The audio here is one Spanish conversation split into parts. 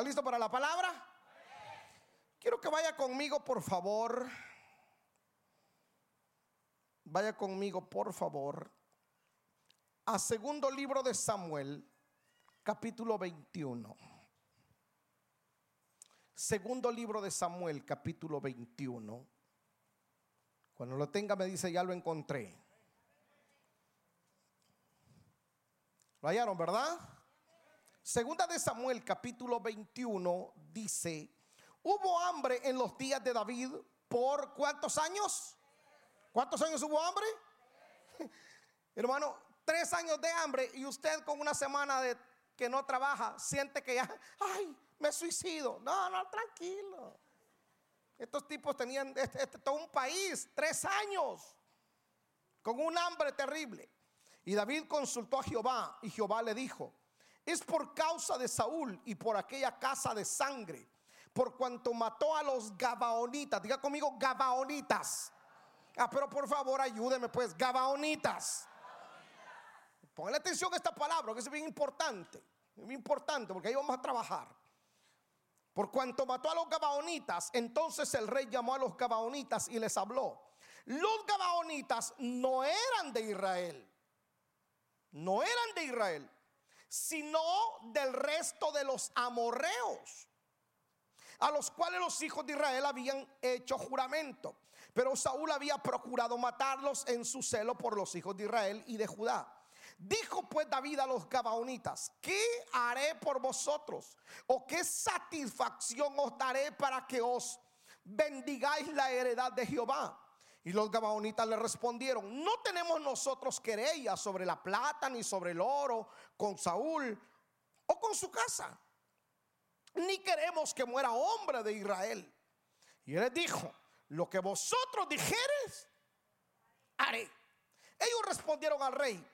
¿Está listo para la palabra? Quiero que vaya conmigo, por favor. Vaya conmigo, por favor, a segundo libro de Samuel, capítulo 21. Segundo libro de Samuel, capítulo 21. Cuando lo tenga me dice, ya lo encontré. ¿Lo hallaron, verdad? Segunda de Samuel, capítulo 21, dice, hubo hambre en los días de David por cuántos años? ¿Cuántos años hubo hambre? Hermano, tres años de hambre y usted con una semana de que no trabaja, siente que ya, ay, me suicido. No, no, tranquilo. Estos tipos tenían este, este, todo un país, tres años, con un hambre terrible. Y David consultó a Jehová y Jehová le dijo, es por causa de Saúl y por aquella casa de sangre, por cuanto mató a los Gabaonitas. Diga conmigo, Gabaonitas. Ah, pero por favor ayúdeme pues, Gabaonitas. Póngale atención a esta palabra, que es bien importante. Bien importante porque ahí vamos a trabajar. Por cuanto mató a los Gabaonitas, entonces el rey llamó a los Gabaonitas y les habló. Los Gabaonitas no eran de Israel, no eran de Israel, sino del resto de los amorreos, a los cuales los hijos de Israel habían hecho juramento. Pero Saúl había procurado matarlos en su celo por los hijos de Israel y de Judá. Dijo pues David a los Gabaonitas, ¿qué haré por vosotros? ¿O qué satisfacción os daré para que os bendigáis la heredad de Jehová? Y los Gabaonitas le respondieron, no tenemos nosotros querella sobre la plata ni sobre el oro con Saúl o con su casa, ni queremos que muera hombre de Israel. Y él les dijo, lo que vosotros dijeres, haré. Ellos respondieron al rey,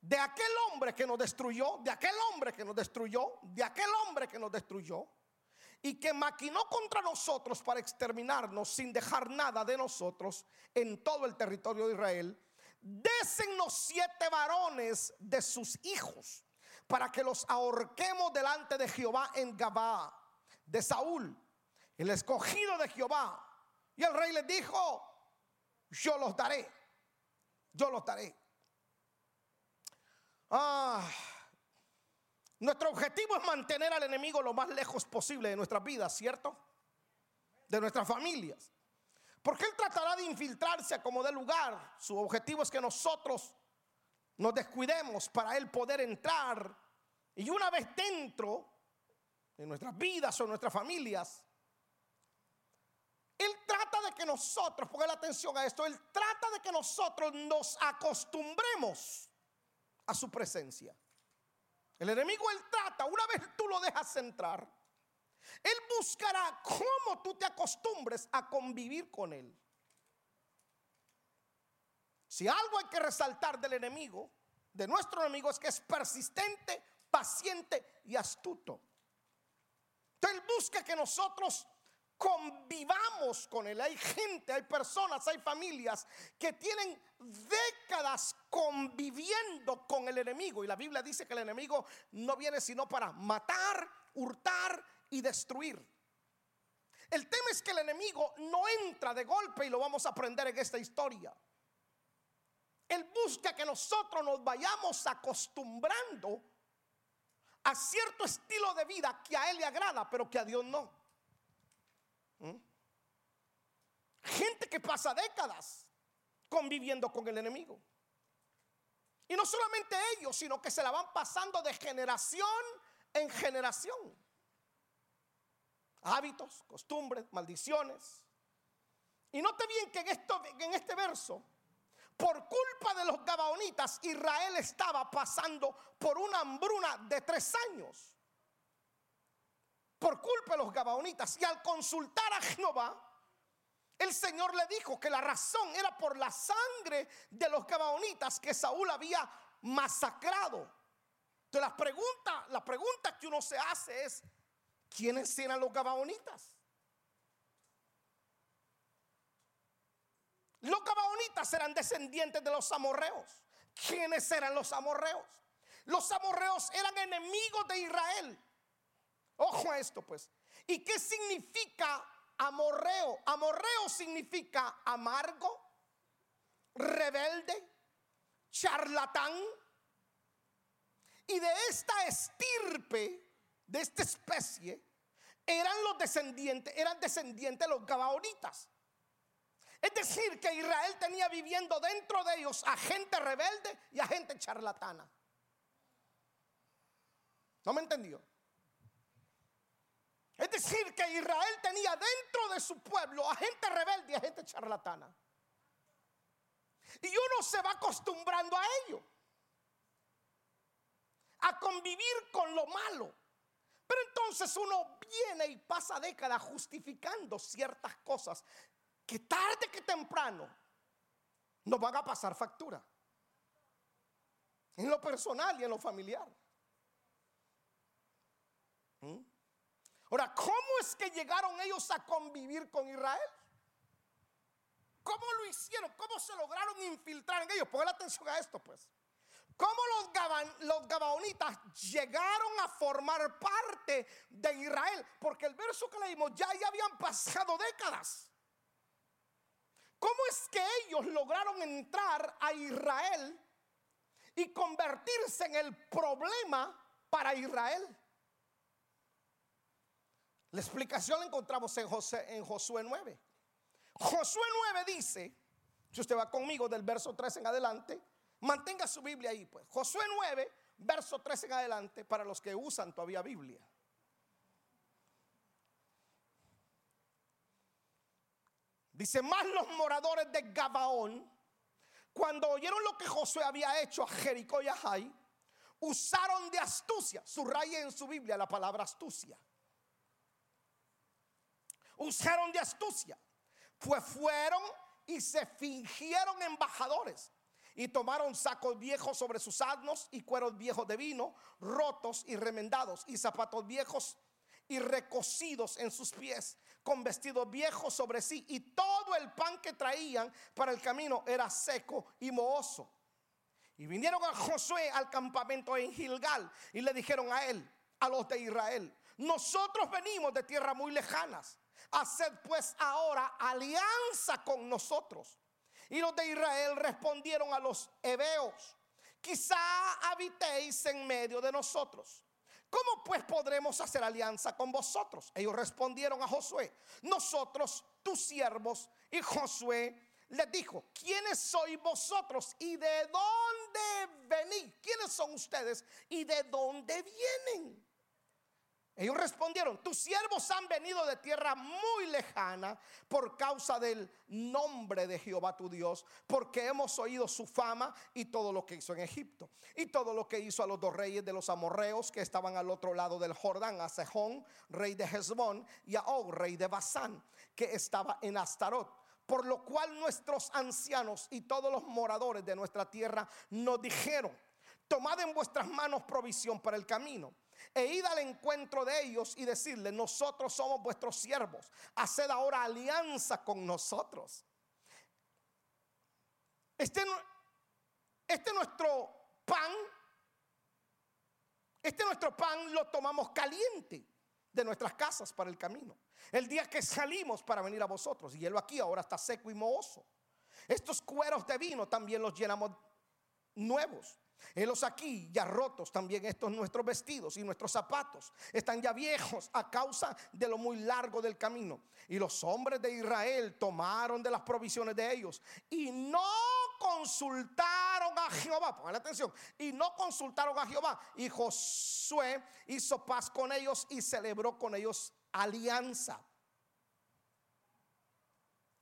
de aquel hombre que nos destruyó, de aquel hombre que nos destruyó, de aquel hombre que nos destruyó y que maquinó contra nosotros para exterminarnos sin dejar nada de nosotros en todo el territorio de Israel, désennos siete varones de sus hijos para que los ahorquemos delante de Jehová en Gabá, de Saúl, el escogido de Jehová. Y el rey les dijo, yo los daré, yo los daré. Ah, nuestro objetivo es mantener al enemigo lo más lejos posible de nuestras vidas, ¿cierto? De nuestras familias. Porque él tratará de infiltrarse a como de lugar. Su objetivo es que nosotros nos descuidemos para él poder entrar. Y una vez dentro de nuestras vidas o nuestras familias, él trata de que nosotros, ponga la atención a esto, él trata de que nosotros nos acostumbremos a su presencia. El enemigo él trata, una vez tú lo dejas entrar, él buscará cómo tú te acostumbres a convivir con él. Si algo hay que resaltar del enemigo, de nuestro enemigo, es que es persistente, paciente y astuto. Entonces él busca que nosotros convivamos con Él. Hay gente, hay personas, hay familias que tienen décadas conviviendo con el enemigo. Y la Biblia dice que el enemigo no viene sino para matar, hurtar y destruir. El tema es que el enemigo no entra de golpe y lo vamos a aprender en esta historia. Él busca que nosotros nos vayamos acostumbrando a cierto estilo de vida que a Él le agrada, pero que a Dios no. Gente que pasa décadas conviviendo con el enemigo. Y no solamente ellos, sino que se la van pasando de generación en generación. Hábitos, costumbres, maldiciones. Y note bien que en, en este verso, por culpa de los gabaonitas, Israel estaba pasando por una hambruna de tres años por culpa de los gabaonitas. Y al consultar a Jehová, el Señor le dijo que la razón era por la sangre de los gabaonitas que Saúl había masacrado. Entonces la pregunta, la pregunta que uno se hace es, ¿quiénes eran los gabaonitas? Los gabaonitas eran descendientes de los amorreos. ¿Quiénes eran los amorreos? Los amorreos eran enemigos de Israel. Ojo a esto, pues. ¿Y qué significa amorreo? Amorreo significa amargo, rebelde, charlatán. Y de esta estirpe, de esta especie, eran los descendientes, eran descendientes de los gabaonitas. Es decir, que Israel tenía viviendo dentro de ellos a gente rebelde y a gente charlatana. ¿No me entendió? Es decir, que Israel tenía dentro de su pueblo a gente rebelde a gente charlatana. Y uno se va acostumbrando a ello. A convivir con lo malo. Pero entonces uno viene y pasa décadas justificando ciertas cosas que tarde que temprano nos van a pasar factura. En lo personal y en lo familiar. ¿Mm? Ahora, ¿cómo es que llegaron ellos a convivir con Israel? ¿Cómo lo hicieron? ¿Cómo se lograron infiltrar en ellos? Pongan atención a esto, pues. ¿Cómo los, los gabaonitas llegaron a formar parte de Israel? Porque el verso que leímos ya, ya habían pasado décadas. ¿Cómo es que ellos lograron entrar a Israel y convertirse en el problema para Israel? La explicación la encontramos en, en Josué 9. Josué 9 dice, si usted va conmigo del verso 3 en adelante, mantenga su Biblia ahí, pues. Josué 9, verso 3 en adelante, para los que usan todavía Biblia. Dice, más los moradores de Gabaón, cuando oyeron lo que Josué había hecho a Jericó y a Jai, usaron de astucia, subraya en su Biblia la palabra astucia. Usaron de astucia, pues fueron y se fingieron embajadores y tomaron sacos viejos sobre sus asnos y cueros viejos de vino, rotos y remendados, y zapatos viejos y recocidos en sus pies, con vestidos viejos sobre sí, y todo el pan que traían para el camino era seco y mohoso. Y vinieron a Josué al campamento en Gilgal y le dijeron a él, a los de Israel, nosotros venimos de tierras muy lejanas, haced pues ahora alianza con nosotros. Y los de Israel respondieron a los hebeos, quizá habitéis en medio de nosotros. ¿Cómo pues podremos hacer alianza con vosotros? Ellos respondieron a Josué, nosotros, tus siervos. Y Josué les dijo, ¿quiénes sois vosotros y de dónde venís? ¿Quiénes son ustedes y de dónde vienen? Ellos respondieron, tus siervos han venido de tierra muy lejana por causa del nombre de Jehová tu Dios, porque hemos oído su fama y todo lo que hizo en Egipto, y todo lo que hizo a los dos reyes de los amorreos que estaban al otro lado del Jordán, a Sejón, rey de Hezbón, y a Og, rey de Basán, que estaba en Astarot. Por lo cual nuestros ancianos y todos los moradores de nuestra tierra nos dijeron, tomad en vuestras manos provisión para el camino e id al encuentro de ellos y decirle, nosotros somos vuestros siervos, haced ahora alianza con nosotros. Este, este nuestro pan, este nuestro pan lo tomamos caliente de nuestras casas para el camino. El día que salimos para venir a vosotros, y él aquí ahora está seco y mohoso. Estos cueros de vino también los llenamos nuevos. Helos aquí ya rotos también estos nuestros vestidos y nuestros zapatos están ya viejos a causa de lo muy largo del camino. Y los hombres de Israel tomaron de las provisiones de ellos y no consultaron a Jehová. Pongan atención. Y no consultaron a Jehová. Y Josué hizo paz con ellos y celebró con ellos alianza.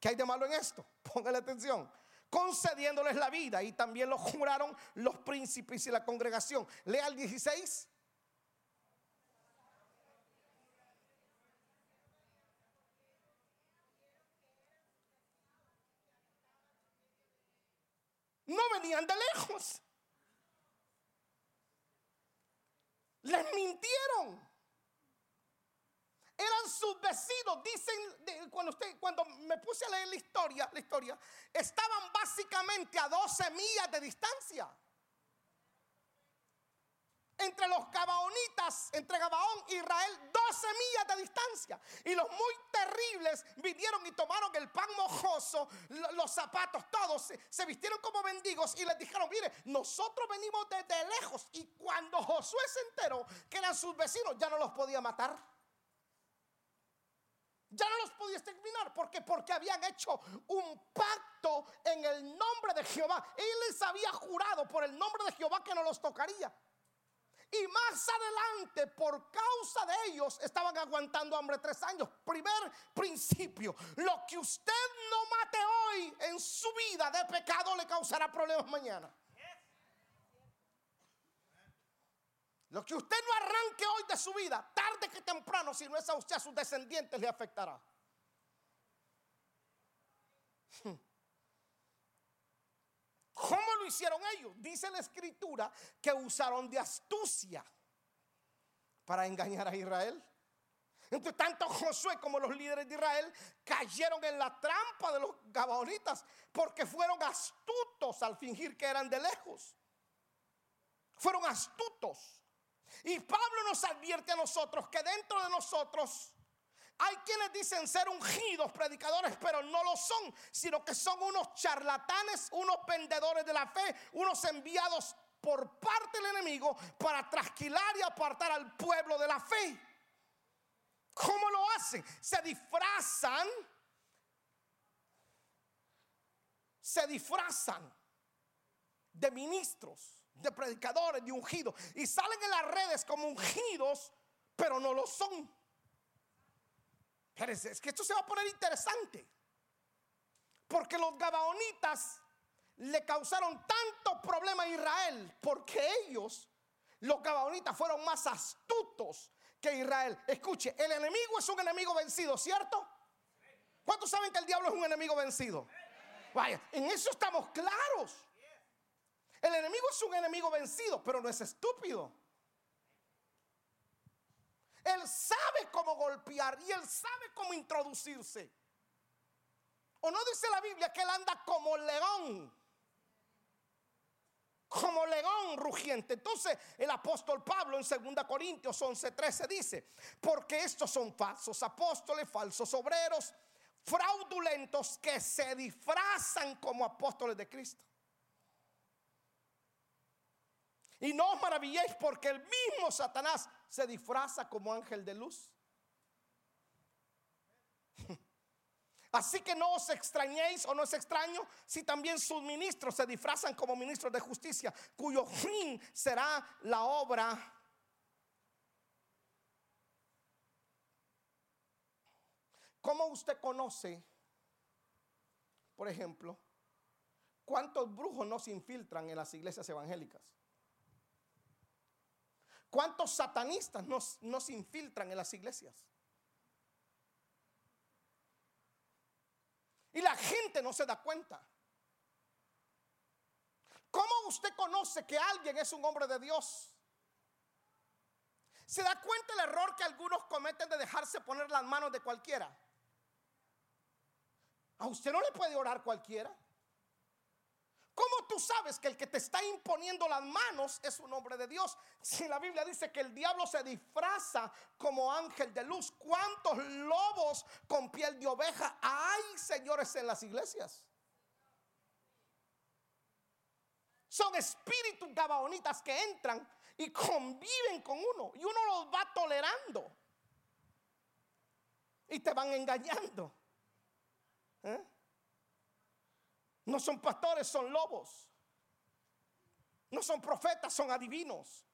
¿Qué hay de malo en esto? Póngale atención concediéndoles la vida. Y también lo juraron los príncipes y la congregación. Lea el 16. No venían de lejos. Les mintieron eran sus vecinos. Dicen, cuando, usted, cuando me puse a leer la historia, la historia, estaban básicamente a 12 millas de distancia. entre los Gabaonitas, entre Gabaón e Israel, 12 millas de distancia. Y los muy terribles vinieron y tomaron el pan mojoso, los zapatos, todos se, se vistieron como mendigos y les dijeron, mire, nosotros venimos desde lejos. Y cuando Josué se enteró que eran sus vecinos, ya no los podía matar. Ya no los podía exterminar. ¿Por Porque habían hecho un pacto en el nombre de Jehová. Él les había jurado por el nombre de Jehová que no los tocaría. Y más adelante, por causa de ellos, estaban aguantando hambre tres años. Primer principio, lo que usted no mate hoy en su vida de pecado le causará problemas mañana. Lo que usted no arranque hoy de su vida, tarde que temprano, si no es a usted, a sus descendientes le afectará. ¿Cómo lo hicieron ellos? Dice la escritura que usaron de astucia para engañar a Israel. Entre tanto, Josué como los líderes de Israel cayeron en la trampa de los gabaonitas porque fueron astutos al fingir que eran de lejos. Fueron astutos. Y Pablo nos advierte a nosotros que dentro de nosotros hay quienes dicen ser ungidos predicadores, pero no lo son, sino que son unos charlatanes, unos vendedores de la fe, unos enviados por parte del enemigo para trasquilar y apartar al pueblo de la fe. ¿Cómo lo hacen? Se disfrazan, se disfrazan de ministros, de predicadores, de ungidos, y salen en las redes como ungidos, pero no lo son es que esto se va a poner interesante. Porque los gabaonitas le causaron tanto problema a Israel. Porque ellos, los gabaonitas, fueron más astutos que Israel. Escuche, el enemigo es un enemigo vencido, ¿cierto? ¿Cuántos saben que el diablo es un enemigo vencido? Vaya, en eso estamos claros. El enemigo es un enemigo vencido, pero no es estúpido. Él sabe cómo golpear y él sabe cómo introducirse. ¿O no dice la Biblia que él anda como león? Como león rugiente. Entonces el apóstol Pablo en 2 Corintios 11:13 dice, porque estos son falsos apóstoles, falsos obreros, fraudulentos que se disfrazan como apóstoles de Cristo. Y no os maravilléis porque el mismo Satanás se disfraza como ángel de luz. Así que no os extrañéis o no es extraño si también sus ministros se disfrazan como ministros de justicia, cuyo fin será la obra. ¿Cómo usted conoce, por ejemplo, cuántos brujos no se infiltran en las iglesias evangélicas? ¿Cuántos satanistas nos, infiltran en las iglesias? Y la gente no se da cuenta. ¿Cómo usted conoce que alguien es un hombre de Dios? ¿Se da cuenta el error que algunos cometen de dejarse poner las manos de cualquiera? A usted no le puede orar cualquiera. ¿Cómo tú sabes que el que te está imponiendo las manos es un hombre de Dios? Si la Biblia dice que el diablo se disfraza como ángel de luz, ¿cuántos lobos con piel de oveja hay, señores, en las iglesias? Son espíritus gabaonitas que entran y conviven con uno y uno los va tolerando y te van engañando. ¿Eh? No son pastores, son lobos. No son profetas, son adivinos.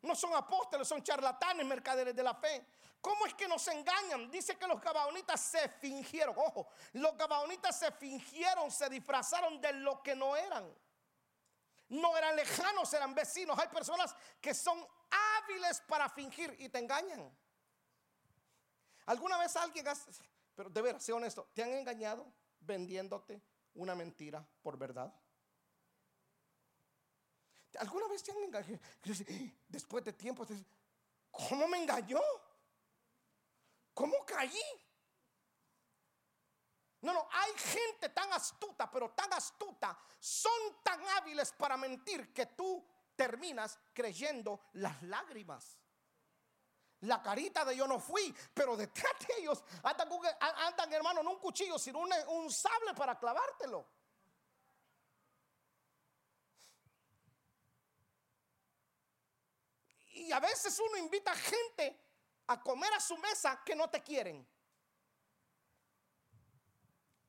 No son apóstoles, son charlatanes, mercaderes de la fe. ¿Cómo es que nos engañan? Dice que los gabaonitas se fingieron. Ojo, los gabaonitas se fingieron, se disfrazaron de lo que no eran. No eran lejanos, eran vecinos. Hay personas que son hábiles para fingir y te engañan. ¿Alguna vez alguien pero de ver, sé honesto, ¿te han engañado vendiéndote una mentira por verdad? ¿Alguna vez te han engañado? Después de tiempo, ¿cómo me engañó? ¿Cómo caí? No, no, hay gente tan astuta, pero tan astuta, son tan hábiles para mentir que tú terminas creyendo las lágrimas. La carita de yo no fui, pero detrás de ellos andan, hermano, no un cuchillo, sino un, un sable para clavártelo. Y a veces uno invita gente a comer a su mesa que no te quieren.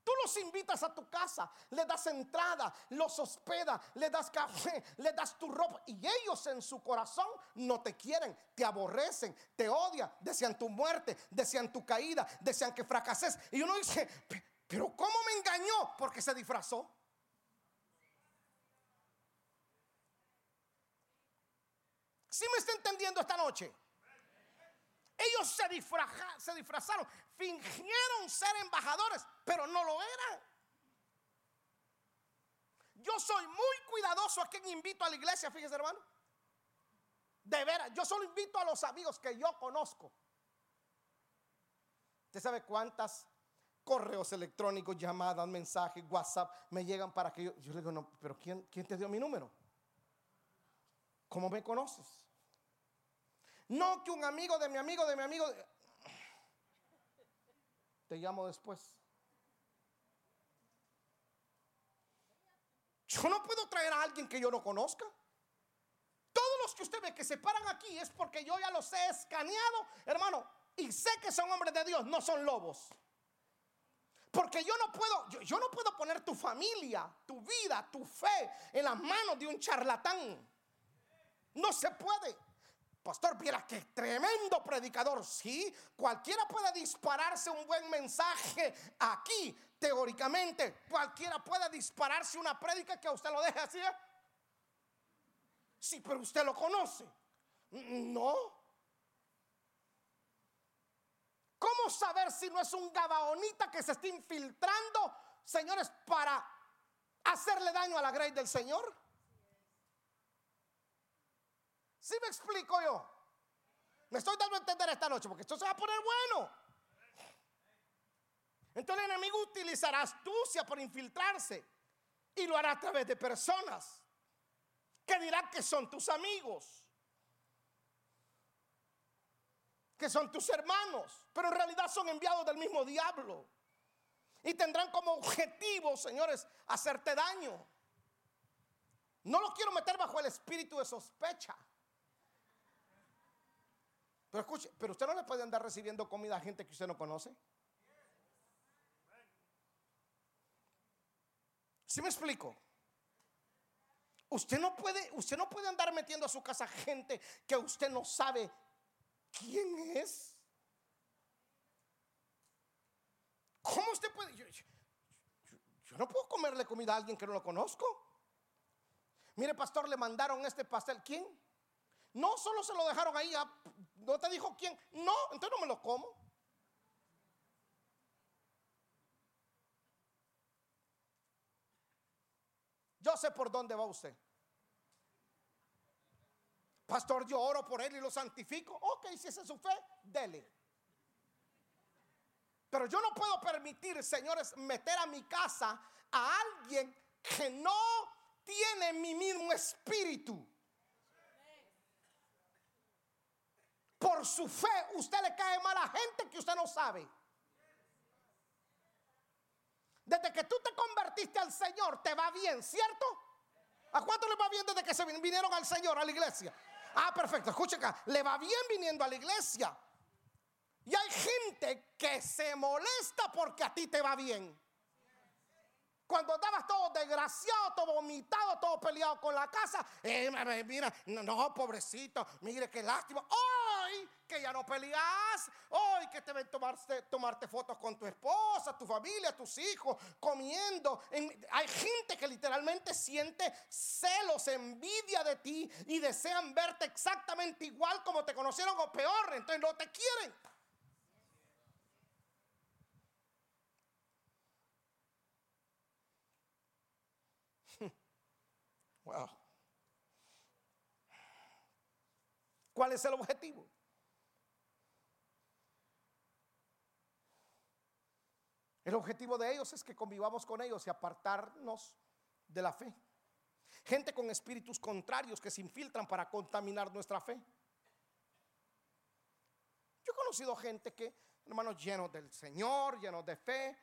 Tú los invitas a tu casa, le das entrada, los hospeda, le das café, le das tu ropa y ellos en su corazón no te quieren, te aborrecen, te odian, desean tu muerte, desean tu caída, desean que fracases. Y uno dice, pero ¿cómo me engañó? Porque se disfrazó. ¿Sí me está entendiendo esta noche? Ellos se, se disfrazaron, fingieron ser embajadores, pero no lo eran. Yo soy muy cuidadoso a quien invito a la iglesia, fíjese hermano. De veras, yo solo invito a los amigos que yo conozco. ¿Usted sabe cuántas correos electrónicos, llamadas, mensajes, WhatsApp me llegan para que yo... Yo le digo, no, pero ¿quién, quién te dio mi número? ¿Cómo me conoces? No que un amigo de mi amigo de mi amigo. Te llamo después. Yo no puedo traer a alguien que yo no conozca. Todos los que usted ve que se paran aquí es porque yo ya los he escaneado, hermano, y sé que son hombres de Dios, no son lobos. Porque yo no puedo, yo, no puedo poner tu familia, tu vida, tu fe en las manos de un charlatán. No se puede. Pastor, mira qué tremendo predicador. Sí, cualquiera puede dispararse un buen mensaje aquí, teóricamente. Cualquiera puede dispararse una prédica que a usted lo deje así. ¿eh? Sí, pero usted lo conoce. No. ¿Cómo saber si no es un gabaonita que se está infiltrando, señores, para hacerle daño a la grey del Señor? ¿Sí me explico yo? Me estoy dando a entender esta noche porque esto se va a poner bueno. Entonces el enemigo utilizará astucia por infiltrarse y lo hará a través de personas que dirán que son tus amigos, que son tus hermanos, pero en realidad son enviados del mismo diablo y tendrán como objetivo, señores, hacerte daño. No lo quiero meter bajo el espíritu de sospecha. Pero escuche, pero usted no le puede andar recibiendo comida a gente que usted no conoce. ¿Sí me explico? Usted no puede, usted no puede andar metiendo a su casa gente que usted no sabe quién es. ¿Cómo usted puede? Yo, no puedo comerle comida a alguien que no lo conozco. Mire, pastor, le mandaron este pastel. ¿Quién? No solo se lo dejaron ahí, ah, no te dijo quién. No, entonces no me lo como. Yo sé por dónde va usted. Pastor, yo oro por él y lo santifico. Ok, si esa es su fe, dele. Pero yo no puedo permitir, señores, meter a mi casa a alguien que no tiene mi mismo espíritu. Por su fe usted le cae mal a gente que usted no sabe. Desde que tú te convertiste al Señor, te va bien, ¿cierto? ¿A cuánto le va bien desde que se vinieron al Señor, a la iglesia? Ah, perfecto, escucha acá, le va bien viniendo a la iglesia. Y hay gente que se molesta porque a ti te va bien. Cuando andabas todo desgraciado, todo vomitado, todo peleado con la casa. Eh, mira, no, pobrecito, mire qué lástima. Hoy que ya no peleas, hoy que te ven tomarte, tomarte fotos con tu esposa, tu familia, tus hijos, comiendo. hay gente que literalmente siente celos, envidia de ti y desean verte exactamente igual como te conocieron o peor, entonces no te quieren. ¿Cuál es el objetivo? El objetivo de ellos es que convivamos con ellos y apartarnos de la fe. Gente con espíritus contrarios que se infiltran para contaminar nuestra fe. Yo he conocido gente que, hermanos, llenos del Señor, llenos de fe,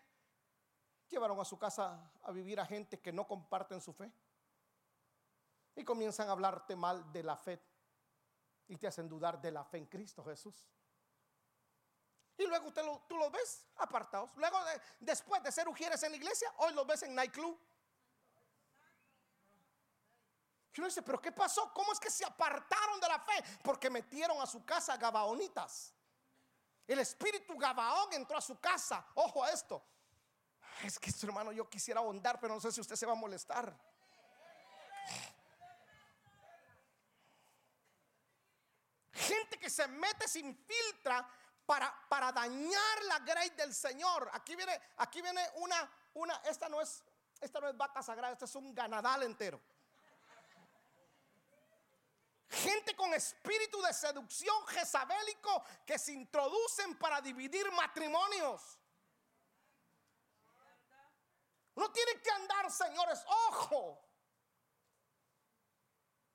llevaron a su casa a vivir a gente que no comparten su fe. Y comienzan a hablarte mal de la fe y te hacen dudar de la fe en Cristo Jesús. Y luego usted tú los ves apartados. Luego, después de ser ujieres en la iglesia, hoy los ves en nightclub. Y uno dice, pero ¿qué pasó? ¿Cómo es que se apartaron de la fe? Porque metieron a su casa gabaonitas. El espíritu gabaón entró a su casa. Ojo a esto. Es que su hermano yo quisiera ahondar, pero no sé si usted se va a molestar. Gente que se mete, sin filtra para, dañar la gracia del Señor. Aquí viene, aquí viene una, una, esta no es, esta no es vaca sagrada, este es un ganadal entero. Gente con espíritu de seducción jezabélico que se introducen para dividir matrimonios. No tiene que andar, señores, ojo.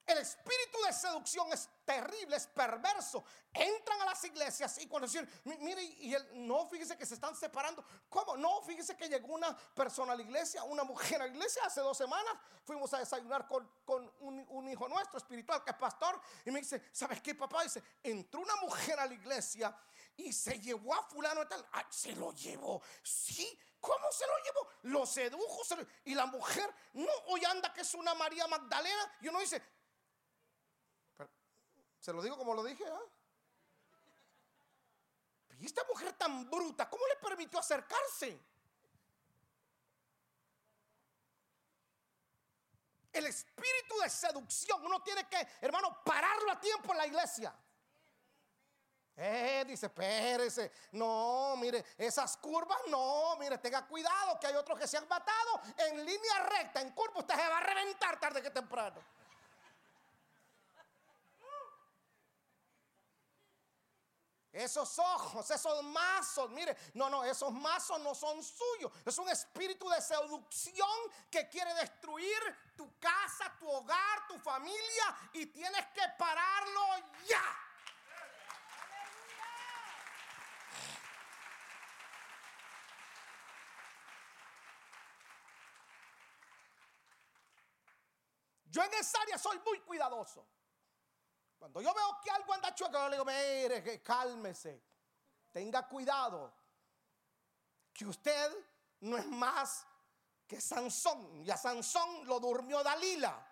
El espíritu de seducción es terrible, es perverso. Entran a las iglesias y cuando dicen, mire, y él, no, fíjese que se están separando. ¿Cómo? No, fíjese que llegó una persona a la iglesia, una mujer a la iglesia hace dos semanas. Fuimos a desayunar con, un, hijo nuestro espiritual que es pastor. Y me dice, ¿sabes qué, papá? Dice, entró una mujer a la iglesia y se llevó a fulano y tal. se lo llevó. Sí, ¿Cómo se lo llevó? Lo sedujo. y la mujer, no, hoy anda que es una María Magdalena. Y uno dice, se lo digo como lo dije. ¿ah? Y esta mujer tan bruta, ¿cómo le permitió acercarse? El espíritu de seducción, uno tiene que, hermano, pararlo a tiempo en la iglesia. Eh, dice, espérese. No, mire, esas curvas, no, mire, tenga cuidado que hay otros que se han matado en línea recta, en curva, usted se va a reventar tarde que temprano. Esos ojos, esos mazos, mire, no, no, esos mazos no son suyos. Es un espíritu de seducción que quiere destruir tu casa, tu hogar, tu familia y tienes que pararlo ya. Yo en esa área soy muy cuidadoso. Cuando yo veo que algo anda chueco, yo le digo, mire, cálmese, tenga cuidado, que usted no es más que Sansón. Y a Sansón lo durmió Dalila.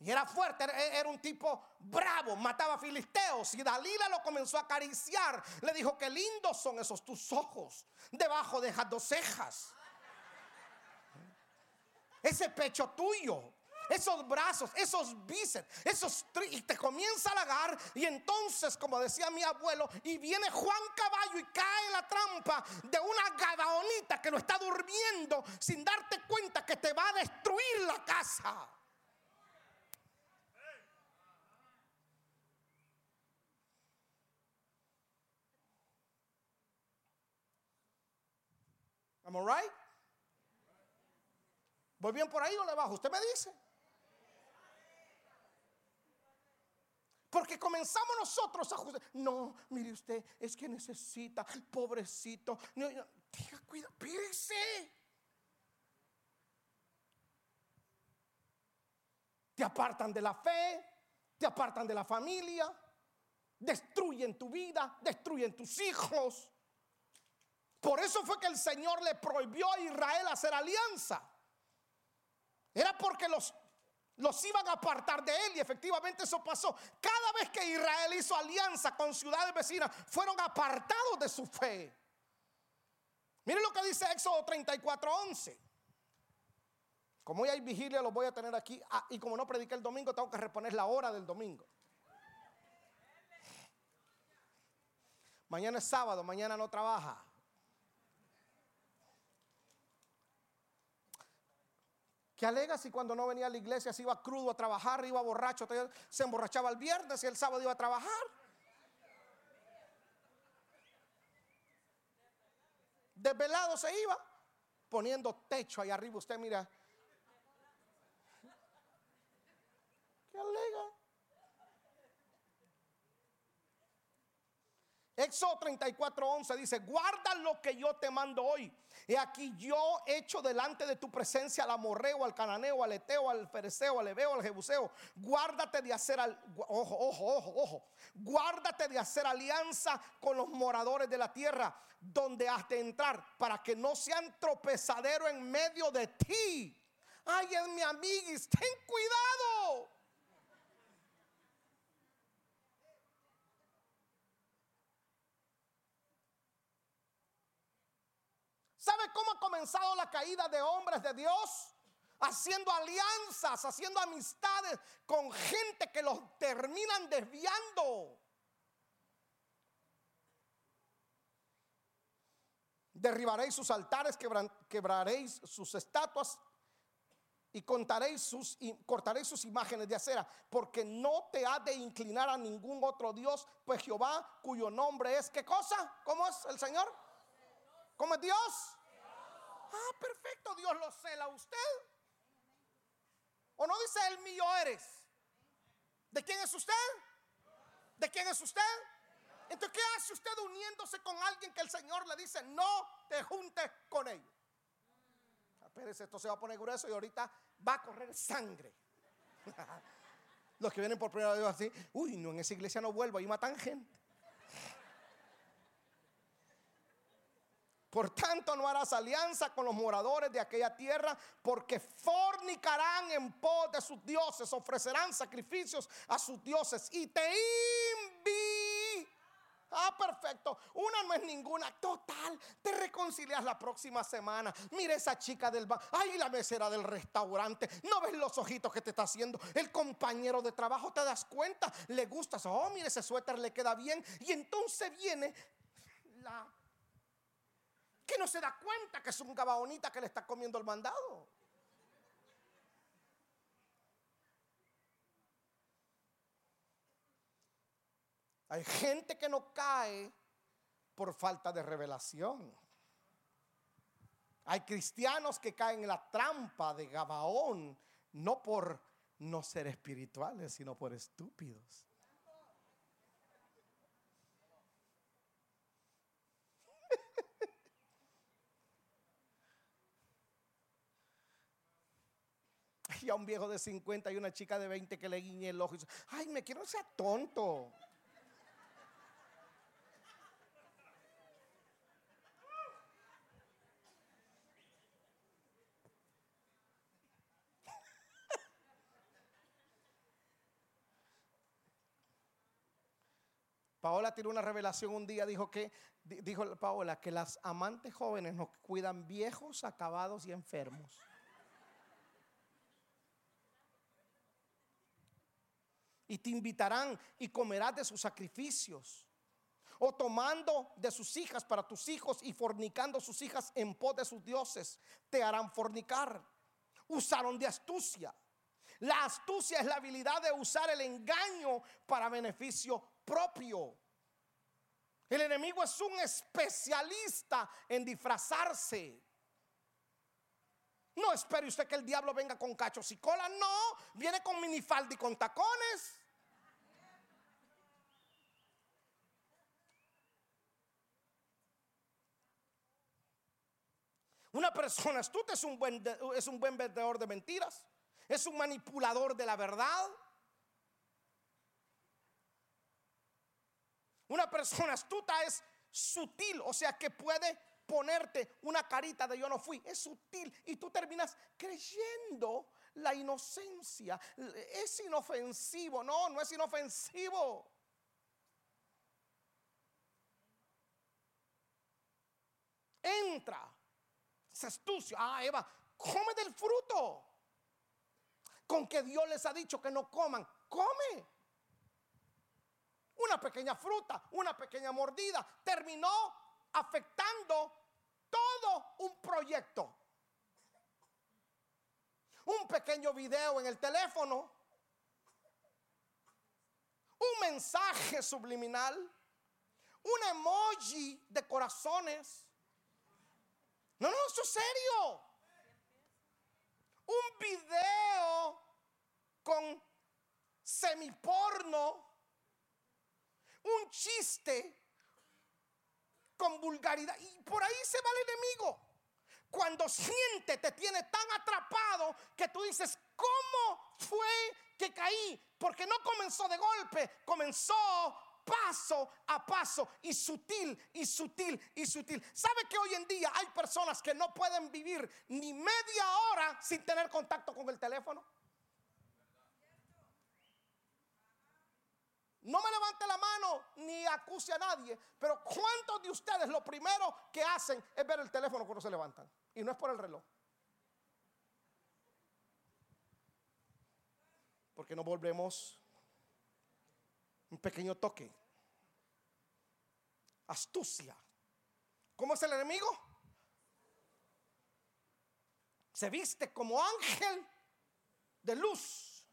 Y era fuerte, era un tipo bravo, mataba filisteos. Y Dalila lo comenzó a acariciar. Le dijo, qué lindos son esos tus ojos, debajo de esas dos cejas. Ese pecho tuyo esos brazos, esos bíceps, esos y te comienza a halagar y entonces, como decía mi abuelo, y viene Juan Caballo y cae en la trampa de una gadaonita que lo está durmiendo sin darte cuenta que te va a destruir la casa. Am I right? ¿Voy bien por ahí o le bajo? Usted me dice. Porque comenzamos nosotros a juzgar. No, mire usted, es que necesita, pobrecito. No, diga, cuidado, pírese. Te apartan de la fe, te apartan de la familia, destruyen tu vida, destruyen tus hijos. Por eso fue que el Señor le prohibió a Israel hacer alianza. Era porque los los iban a apartar de él y efectivamente eso pasó. Cada vez que Israel hizo alianza con ciudades vecinas, fueron apartados de su fe. Miren lo que dice Éxodo 34:11. Como hoy hay vigilia, los voy a tener aquí. Ah, y como no prediqué el domingo, tengo que reponer la hora del domingo. Mañana es sábado, mañana no trabaja. que alega si cuando no venía a la iglesia se iba crudo a trabajar, iba borracho, se emborrachaba el viernes y el sábado iba a trabajar. Desvelado se iba, poniendo techo ahí arriba. Usted mira, ¿qué alega? Éxodo 34:11 dice, guarda lo que yo te mando hoy y aquí yo hecho delante de tu presencia al amorreo, al cananeo, al eteo, al fereceo, al ebeo, al jebuseo. Guárdate de hacer, al, ojo, ojo, ojo, ojo. Guárdate de hacer alianza con los moradores de la tierra donde has de entrar para que no sean tropezadero en medio de ti. Ay, es mi amiguis, ten cuidado. ¿Sabe cómo ha comenzado la caída de hombres de Dios? Haciendo alianzas, haciendo amistades con gente que los terminan desviando. Derribaréis sus altares, quebraréis sus estatuas y contaréis sus, y cortaréis sus imágenes de acera, porque no te ha de inclinar a ningún otro Dios, pues Jehová, cuyo nombre es, ¿qué cosa? ¿Cómo es el Señor? ¿Cómo es Dios? Ah, perfecto, Dios lo cela a usted. ¿O no dice el mío eres? ¿De quién es usted? ¿De quién es usted? Entonces, ¿qué hace usted uniéndose con alguien que el Señor le dice, no te juntes con ellos? Espérese, esto se va a poner grueso y ahorita va a correr sangre. Los que vienen por primera vez así, uy, no, en esa iglesia no vuelvo, ahí matan gente. Por tanto, no harás alianza con los moradores de aquella tierra, porque fornicarán en pos de sus dioses, ofrecerán sacrificios a sus dioses y te invi. Ah, perfecto. Una no es ninguna. Total, te reconcilias la próxima semana. Mira esa chica del bar. Ay, la mesera del restaurante. No ves los ojitos que te está haciendo. El compañero de trabajo, te das cuenta. Le gustas. Oh, mire ese suéter le queda bien. Y entonces viene la no se da cuenta que es un gabaonita que le está comiendo el mandado. Hay gente que no cae por falta de revelación. Hay cristianos que caen en la trampa de Gabaón, no por no ser espirituales, sino por estúpidos. Y a un viejo de 50 y una chica de 20 que le guiñe el ojo y dice, ay, me quiero ser tonto. Paola tiene una revelación un día, dijo que, dijo Paola, que las amantes jóvenes nos cuidan viejos, acabados y enfermos. Y te invitarán y comerás de sus sacrificios. O tomando de sus hijas para tus hijos y fornicando sus hijas en pos de sus dioses, te harán fornicar. Usaron de astucia. La astucia es la habilidad de usar el engaño para beneficio propio. El enemigo es un especialista en disfrazarse. No espere usted que el diablo venga con cachos y cola. No, viene con minifalda y con tacones. Una persona astuta es un buen, es un buen vendedor de mentiras, es un manipulador de la verdad. Una persona astuta es sutil, o sea que puede ponerte una carita de yo no fui. Es sutil y tú terminas creyendo la inocencia. Es inofensivo. No, no es inofensivo. Entra astucio. Ah, Eva, come del fruto. Con que Dios les ha dicho que no coman, come. Una pequeña fruta, una pequeña mordida, terminó afectando todo un proyecto. Un pequeño video en el teléfono, un mensaje subliminal, un emoji de corazones, no, no, eso es serio. Un video con semiporno, un chiste con vulgaridad. Y por ahí se va el enemigo. Cuando siente, te tiene tan atrapado que tú dices, ¿cómo fue que caí? Porque no comenzó de golpe, comenzó paso a paso y sutil y sutil y sutil. ¿Sabe que hoy en día hay personas que no pueden vivir ni media hora sin tener contacto con el teléfono? No me levante la mano ni acuse a nadie, pero ¿cuántos de ustedes lo primero que hacen es ver el teléfono cuando se levantan? Y no es por el reloj. Porque no volvemos un pequeño toque. Astucia. ¿Cómo es el enemigo? Se viste como ángel de luz.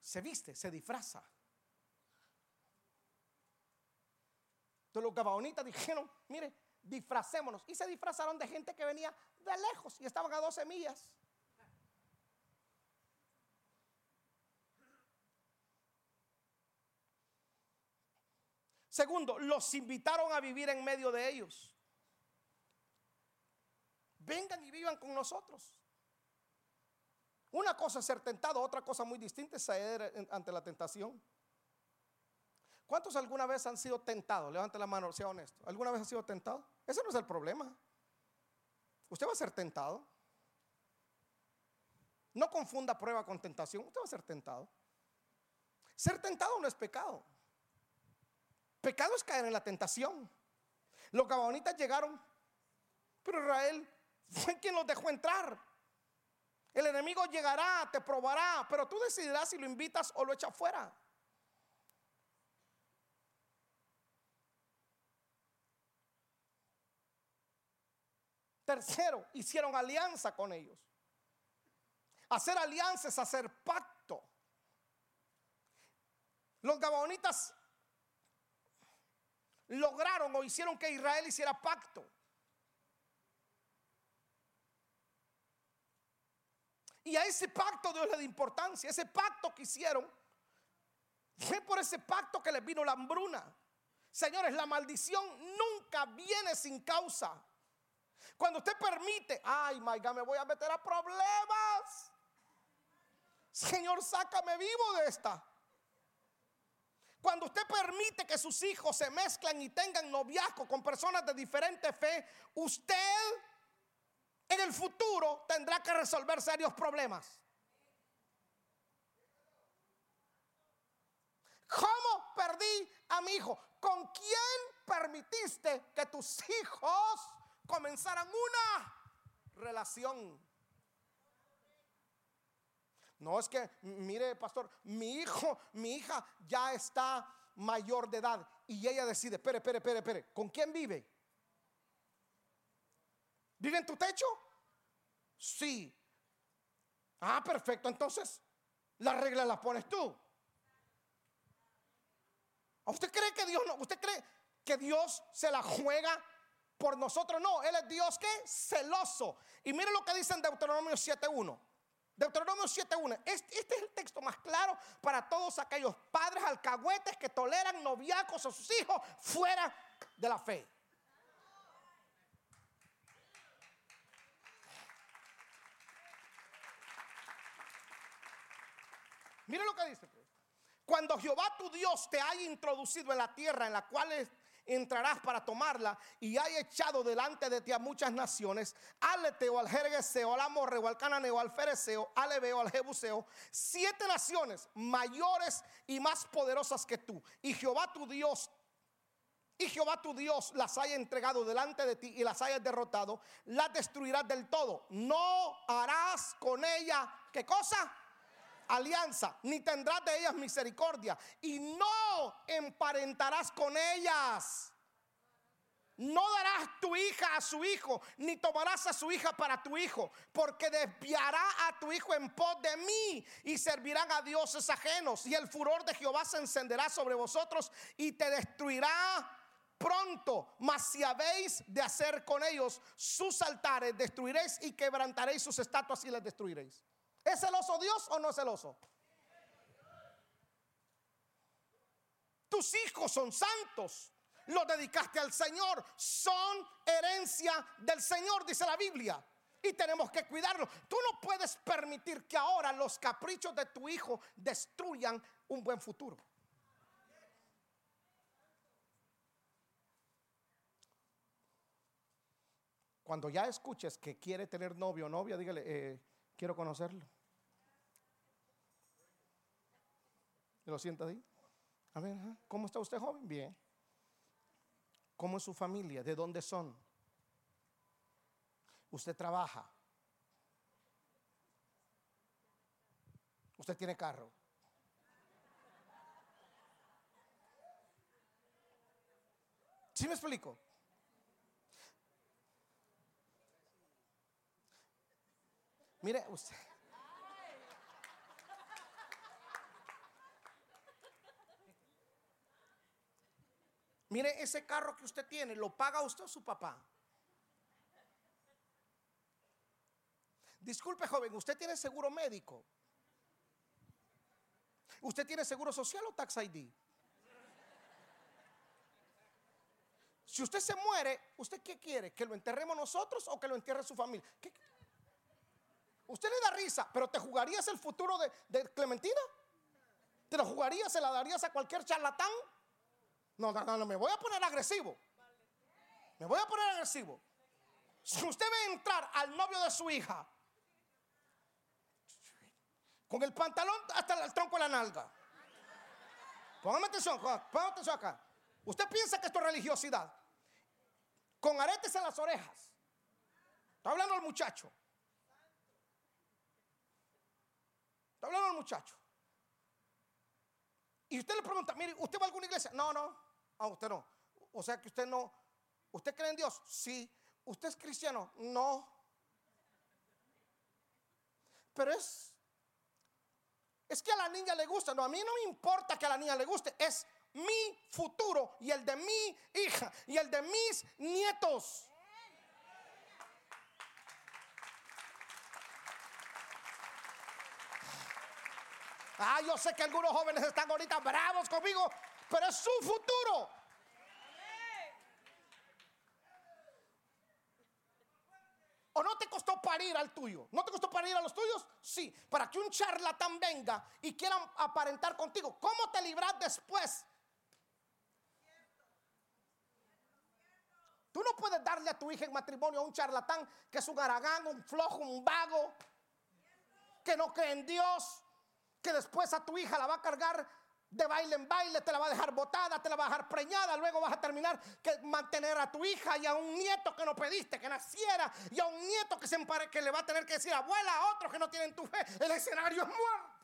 Se viste, se disfraza. Entonces los gabaonitas dijeron, mire, disfracémonos. Y se disfrazaron de gente que venía de lejos y estaban a 12 millas. Segundo, los invitaron a vivir en medio de ellos. Vengan y vivan con nosotros. Una cosa es ser tentado, otra cosa muy distinta es ceder ante la tentación. ¿Cuántos alguna vez han sido tentados? Levante la mano, sea honesto. ¿Alguna vez ha sido tentado? Ese no es el problema. Usted va a ser tentado. No confunda prueba con tentación. Usted va a ser tentado. Ser tentado no es pecado. Pecado es caer en la tentación. Los gabonitas llegaron, pero Israel fue quien los dejó entrar. El enemigo llegará, te probará, pero tú decidirás si lo invitas o lo echas fuera. Tercero, hicieron alianza con ellos. Hacer alianza es hacer pacto. Los gabonitas lograron o hicieron que Israel hiciera pacto. Y a ese pacto Dios le da importancia. Ese pacto que hicieron fue por ese pacto que les vino la hambruna. Señores, la maldición nunca viene sin causa. Cuando usted permite, ay, my God, me voy a meter a problemas. Señor, sácame vivo de esta. Cuando usted permite que sus hijos se mezclen y tengan noviazgo con personas de diferente fe, usted en el futuro tendrá que resolver serios problemas. ¿Cómo perdí a mi hijo? ¿Con quién permitiste que tus hijos comenzaran una relación? No es que, mire, pastor, mi hijo, mi hija ya está mayor de edad y ella decide, espere, espere, espere, espere, ¿con quién vive? ¿Vive en tu techo? Sí. Ah, perfecto, entonces la regla la pones tú. ¿Usted cree que Dios no? ¿Usted cree que Dios se la juega por nosotros? No, Él es Dios que celoso. Y mire lo que dice en Deuteronomio 7.1. Deuteronomio 7.1. Este, este, es el texto más claro para todos aquellos padres alcahuetes que toleran noviacos a sus hijos fuera de la fe. Mire lo que dice. Pues. Cuando Jehová tu Dios te haya introducido en la tierra en la cual entrarás para tomarla y hay echado delante de ti a muchas naciones, al Eteo, al Jergueseo, al Amorreo, al Cananeo, al Fereceo, al Ebeo, al Jebuseo, siete naciones mayores y más poderosas que tú. Y Jehová tu Dios y Jehová tu Dios las haya entregado delante de ti y las haya derrotado, las destruirás del todo. No harás con ella, ¿qué cosa? Alianza, ni tendrás de ellas misericordia, y no emparentarás con ellas. No darás tu hija a su hijo, ni tomarás a su hija para tu hijo, porque desviará a tu hijo en pos de mí y servirán a dioses ajenos. Y el furor de Jehová se encenderá sobre vosotros y te destruirá pronto. Mas si habéis de hacer con ellos sus altares, destruiréis y quebrantaréis sus estatuas y les destruiréis. ¿Es celoso Dios o no es celoso? Tus hijos son santos. Los dedicaste al Señor. Son herencia del Señor, dice la Biblia. Y tenemos que cuidarlos. Tú no puedes permitir que ahora los caprichos de tu hijo destruyan un buen futuro. Cuando ya escuches que quiere tener novio o novia, dígale, eh, quiero conocerlo. ¿Lo sienta ahí? A ver, ¿cómo está usted joven? Bien. ¿Cómo es su familia? ¿De dónde son? ¿Usted trabaja? ¿Usted tiene carro? ¿Sí me explico? Mire, usted. Mire, ese carro que usted tiene, ¿lo paga usted o su papá? Disculpe, joven, ¿usted tiene seguro médico? ¿Usted tiene seguro social o tax ID? Si usted se muere, ¿usted qué quiere? ¿Que lo enterremos nosotros o que lo entierre su familia? ¿Qué? Usted le da risa, pero ¿te jugarías el futuro de, Clementina? ¿Te lo jugarías? ¿Se la darías a cualquier charlatán? No, no, no, me voy a poner agresivo. Me voy a poner agresivo. Si usted ve entrar al novio de su hija con el pantalón hasta el tronco de la nalga. Póngame atención, póngame atención acá. Usted piensa que esto es religiosidad. Con aretes en las orejas. Está hablando el muchacho. Está hablando el muchacho. Y usted le pregunta, mire, ¿usted va a alguna iglesia? No, no. Ah, usted no. O sea que usted no. ¿Usted cree en Dios? Sí. ¿Usted es cristiano? No. Pero es. Es que a la niña le gusta. No, a mí no me importa que a la niña le guste. Es mi futuro y el de mi hija y el de mis nietos. Ah, yo sé que algunos jóvenes están ahorita bravos conmigo, pero es su futuro. ¿O no te costó parir al tuyo? ¿No te costó parir a los tuyos? Sí, para que un charlatán venga y quiera aparentar contigo. ¿Cómo te libras después? Tú no puedes darle a tu hija en matrimonio a un charlatán que es un aragán, un flojo, un vago, que no cree en Dios que después a tu hija la va a cargar de baile en baile, te la va a dejar botada, te la va a dejar preñada, luego vas a terminar que mantener a tu hija y a un nieto que no pediste que naciera y a un nieto que se empare, que le va a tener que decir abuela a otros que no tienen tu fe. El escenario es muerto.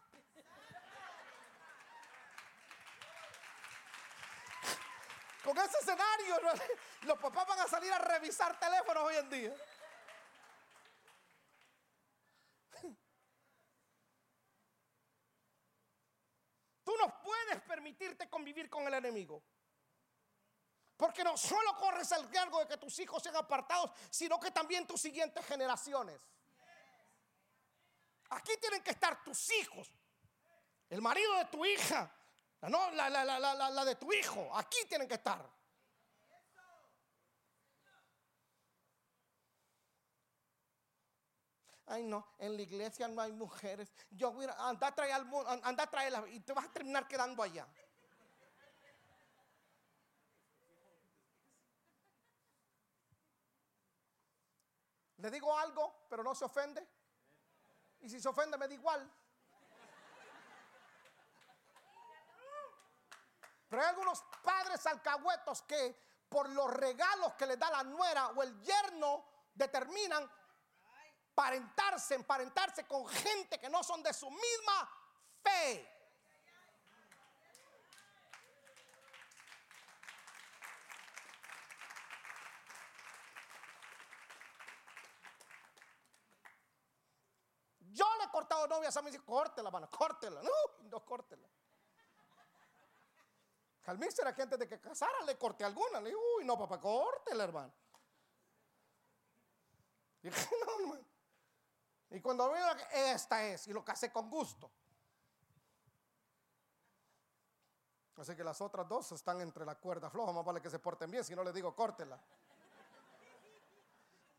Con ese escenario, los papás van a salir a revisar teléfonos hoy en día. Tú no puedes permitirte convivir con el enemigo. Porque no solo corres el riesgo de que tus hijos sean apartados, sino que también tus siguientes generaciones. Aquí tienen que estar tus hijos, el marido de tu hija, no, la, la de tu hijo. Aquí tienen que estar. Ay, no, en la iglesia no hay mujeres. Yo voy a a traer anda a traerla y te vas a terminar quedando allá. Le digo algo, pero no se ofende. Y si se ofende, me da igual. Pero hay algunos padres alcahuetos que por los regalos que les da la nuera o el yerno determinan parentarse, emparentarse con gente que no son de su misma fe. Yo le he cortado novias a mí, córtela, mano, córtela. No, no, córtela. Al que antes de que casara le corté alguna. Le digo, uy, no, papá, córtela, hermano. Y dije, no, hermano. Y cuando veo esta es, y lo casé con gusto. Así que las otras dos están entre la cuerda floja. Más vale que se porten bien, si no les digo córtela.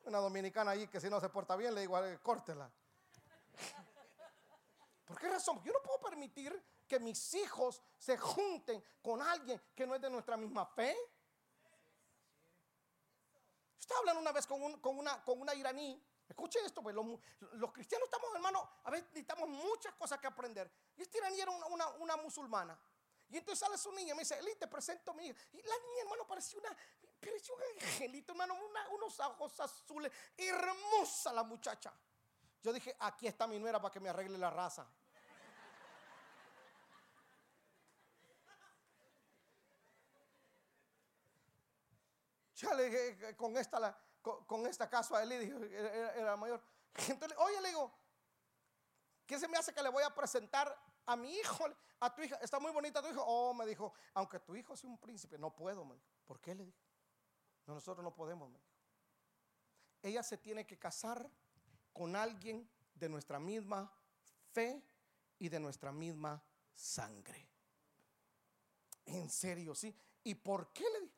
Una dominicana ahí que si no se porta bien, le digo, córtela. ¿Por qué razón? Yo no puedo permitir que mis hijos se junten con alguien que no es de nuestra misma fe. Estaba hablando una vez con una iraní. Escuche esto, pues los, cristianos estamos, hermano, a veces necesitamos muchas cosas que aprender. Y esta iraní era una, musulmana. Y entonces sale su niña y me dice, Eli, te presento a mi hija. Y la niña, hermano, parecía una, parecía un angelito, hermano, unos ojos azules. Hermosa la muchacha. Yo dije, aquí está mi nuera para que me arregle la raza. Ya le dije, con esta, con, esta caso a él, dijo, era, mayor. Entonces, oye, le digo, ¿qué se me hace que le voy a presentar a mi hijo, a tu hija? Está muy bonita tu hijo. Oh, me dijo, aunque tu hijo sea un príncipe, no puedo, me ¿Por qué le dije? nosotros no podemos, Ella se tiene que casar con alguien de nuestra misma fe y de nuestra misma sangre. En serio, sí. ¿Y por qué le dije?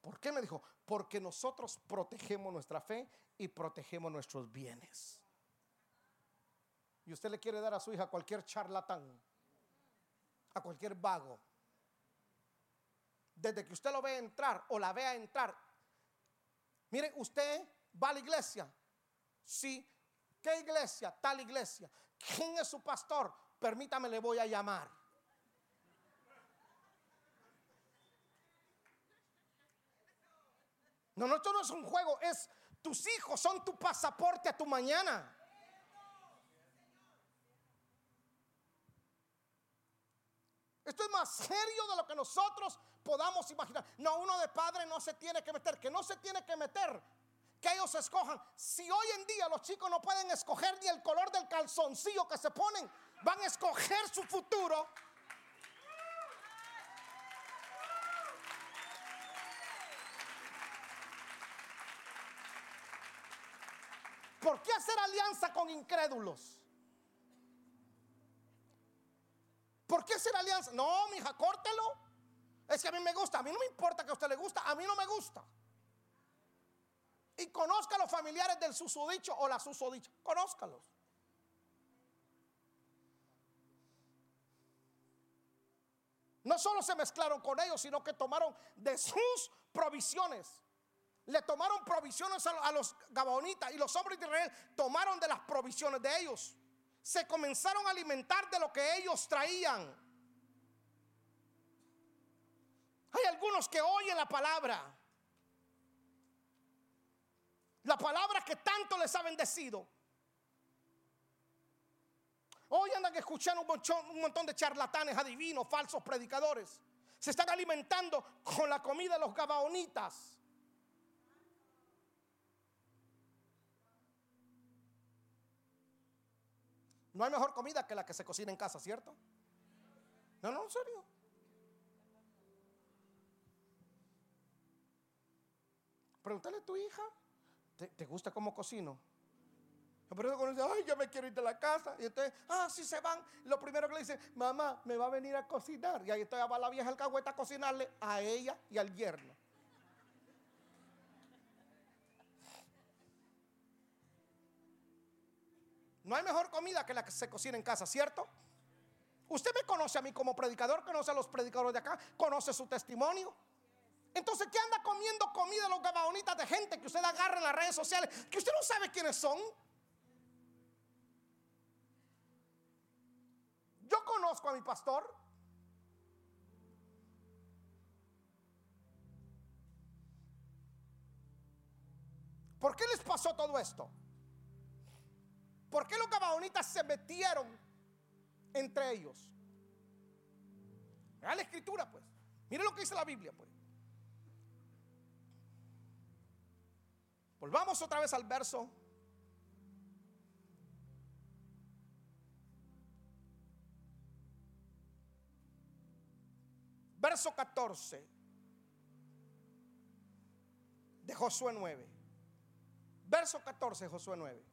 ¿Por qué me dijo? Porque nosotros protegemos nuestra fe y protegemos nuestros bienes. Y usted le quiere dar a su hija a cualquier charlatán, a cualquier vago. Desde que usted lo ve entrar o la vea entrar, mire, usted va a la iglesia. Sí, ¿qué iglesia? Tal iglesia. ¿Quién es su pastor? Permítame, le voy a llamar. No, no, esto no es un juego, es tus hijos, son tu pasaporte a tu mañana. Esto es más serio de lo que nosotros podamos imaginar. No, uno de padre no se tiene que meter, que no se tiene que meter, que ellos escojan. Si hoy en día los chicos no pueden escoger ni el color del calzoncillo que se ponen, van a escoger su futuro ¿Por qué hacer alianza con incrédulos? ¿Por qué hacer alianza? No, mija, córtelo. Es que a mí me gusta. A mí no me importa que a usted le gusta. A mí no me gusta. Y conozca a los familiares del susodicho o la susodicha. Conózcalos. No solo se mezclaron con ellos, sino que tomaron de sus provisiones le tomaron provisiones a los gabaonitas y los hombres de Israel tomaron de las provisiones de ellos. Se comenzaron a alimentar de lo que ellos traían. Hay algunos que oyen la palabra. La palabra que tanto les ha bendecido. Hoy andan escuchando un un montón de charlatanes adivinos, falsos predicadores. Se están alimentando con la comida de los gabaonitas. No hay mejor comida que la que se cocina en casa, ¿cierto? No, no, en serio. Pregúntale a tu hija, ¿te, gusta cómo cocino? Pero cuando dice, ay, yo me quiero ir de la casa. Y entonces, ah, si se van. Lo primero que le dice, mamá, me va a venir a cocinar. Y ahí está va la vieja alcahueta a cocinarle a ella y al yerno. No hay mejor comida que la que se cocina en casa, ¿cierto? Usted me conoce a mí como predicador, conoce a los predicadores de acá, conoce su testimonio. Entonces, ¿qué anda comiendo comida los gabaonitas de gente que usted agarra en las redes sociales? Que usted no sabe quiénes son. Yo conozco a mi pastor. ¿Por qué les pasó todo esto? ¿Por qué los gabaonitas se metieron entre ellos? Vean la escritura, pues. Mire lo que dice la Biblia, pues. Volvamos otra vez al verso. Verso 14 de Josué 9. Verso 14 de Josué 9.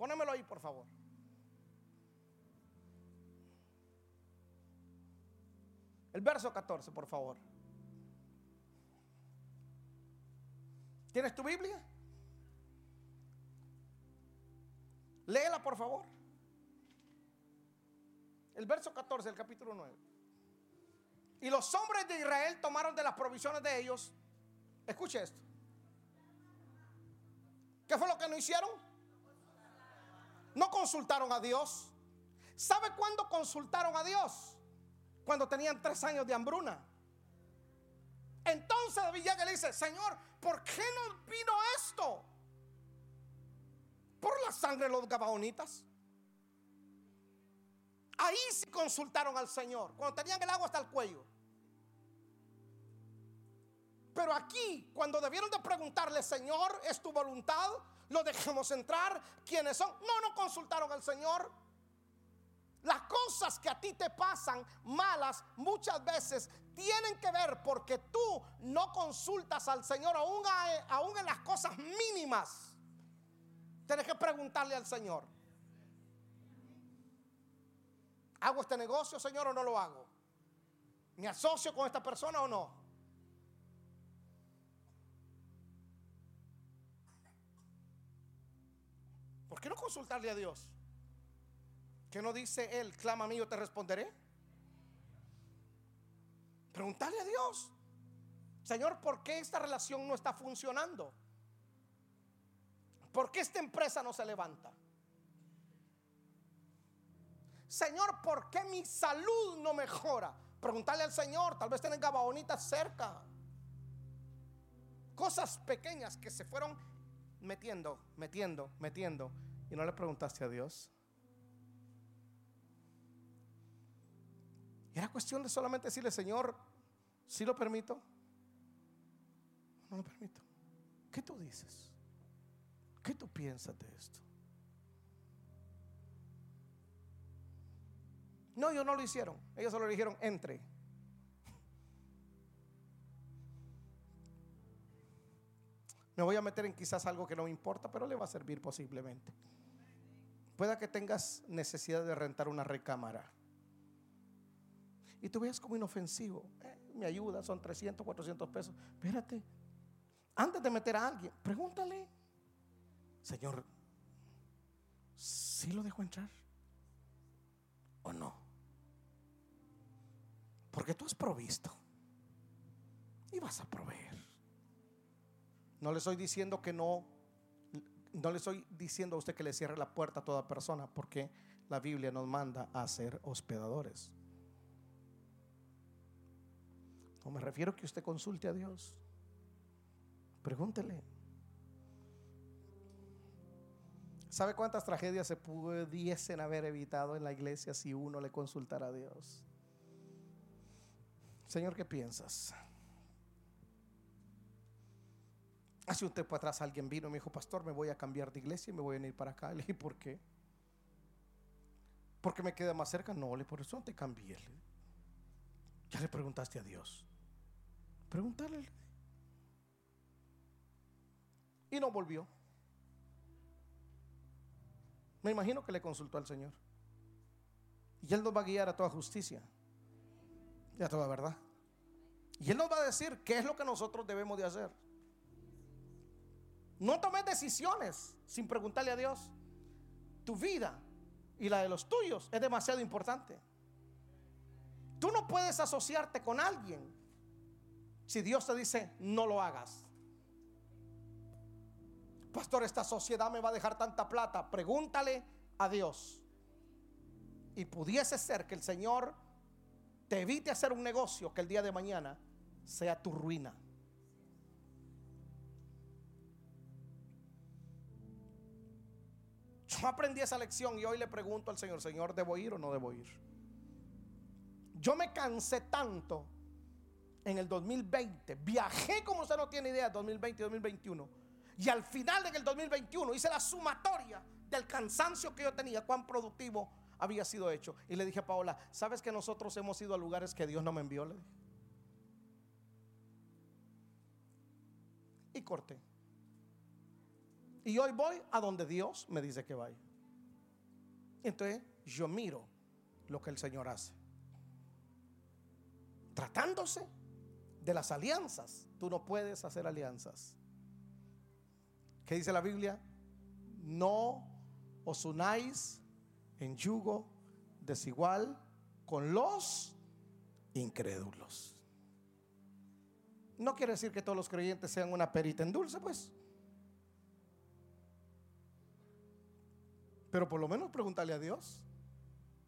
Pónemelo ahí, por favor. El verso 14, por favor. ¿Tienes tu Biblia? Léela, por favor. El verso 14 del capítulo 9. Y los hombres de Israel tomaron de las provisiones de ellos. Escuche esto. ¿Qué fue lo que no hicieron? No consultaron a Dios. ¿Sabe cuándo consultaron a Dios? Cuando tenían tres años de hambruna. Entonces David llega le dice, Señor, ¿por qué nos vino esto? Por la sangre de los gabaonitas. Ahí sí consultaron al Señor, cuando tenían el agua hasta el cuello. Pero aquí, cuando debieron de preguntarle, Señor, ¿es tu voluntad? ¿Lo dejemos entrar? ¿Quiénes son? No, no consultaron al Señor. Las cosas que a ti te pasan malas muchas veces tienen que ver porque tú no consultas al Señor aún, aún en las cosas mínimas. Tienes que preguntarle al Señor. ¿Hago este negocio, Señor, o no lo hago? ¿Me asocio con esta persona o no? ¿Por qué no consultarle a Dios? ¿Qué no dice Él? Clama a mí, yo te responderé. Preguntarle a Dios. Señor, ¿por qué esta relación no está funcionando? ¿Por qué esta empresa no se levanta? Señor, ¿por qué mi salud no mejora? Preguntarle al Señor, tal vez tienen gabaonitas cerca. Cosas pequeñas que se fueron metiendo, metiendo, metiendo. Y no le preguntaste a Dios. Era cuestión de solamente decirle, Señor, si lo permito, no lo permito. ¿Qué tú dices? ¿Qué tú piensas de esto? No, ellos no lo hicieron. Ellos solo dijeron, entre. Me voy a meter en quizás algo que no me importa, pero le va a servir posiblemente. Pueda que tengas necesidad de rentar una recámara. Y tú veas como inofensivo. Eh, me ayuda, son 300, 400 pesos. Espérate. Antes de meter a alguien, pregúntale. Señor, ¿sí lo dejo entrar? ¿O no? Porque tú has provisto. Y vas a proveer. No le estoy diciendo que no, no le estoy diciendo a usted que le cierre la puerta a toda persona, porque la Biblia nos manda a ser hospedadores. No me refiero a que usted consulte a Dios. Pregúntele. ¿Sabe cuántas tragedias se pudiesen haber evitado en la iglesia si uno le consultara a Dios? Señor, ¿qué piensas? Hace un tiempo atrás alguien vino y me dijo, pastor, me voy a cambiar de iglesia y me voy a venir para acá. Le dije, ¿por qué? Porque me queda más cerca. No, le por eso te cambié. Ya le preguntaste a Dios. Pregúntale. Y no volvió. Me imagino que le consultó al Señor. Y Él nos va a guiar a toda justicia y a toda verdad. Y Él nos va a decir qué es lo que nosotros debemos de hacer. No tomes decisiones sin preguntarle a Dios. Tu vida y la de los tuyos es demasiado importante. Tú no puedes asociarte con alguien si Dios te dice no lo hagas. Pastor, esta sociedad me va a dejar tanta plata. Pregúntale a Dios. Y pudiese ser que el Señor te evite hacer un negocio que el día de mañana sea tu ruina. Yo aprendí esa lección y hoy le pregunto al Señor, Señor, ¿debo ir o no debo ir? Yo me cansé tanto en el 2020, viajé como usted no tiene idea, 2020 y 2021, y al final en el 2021 hice la sumatoria del cansancio que yo tenía, cuán productivo había sido hecho. Y le dije a Paola, ¿sabes que nosotros hemos ido a lugares que Dios no me envió? Y corté. Y hoy voy a donde Dios me dice que vaya. Entonces yo miro lo que el Señor hace. tratándose de las alianzas, tú no puedes hacer alianzas. ¿Qué dice la Biblia? No os unáis en yugo desigual con los incrédulos. No quiere decir que todos los creyentes sean una perita en dulce, pues. Pero por lo menos pregúntale a Dios.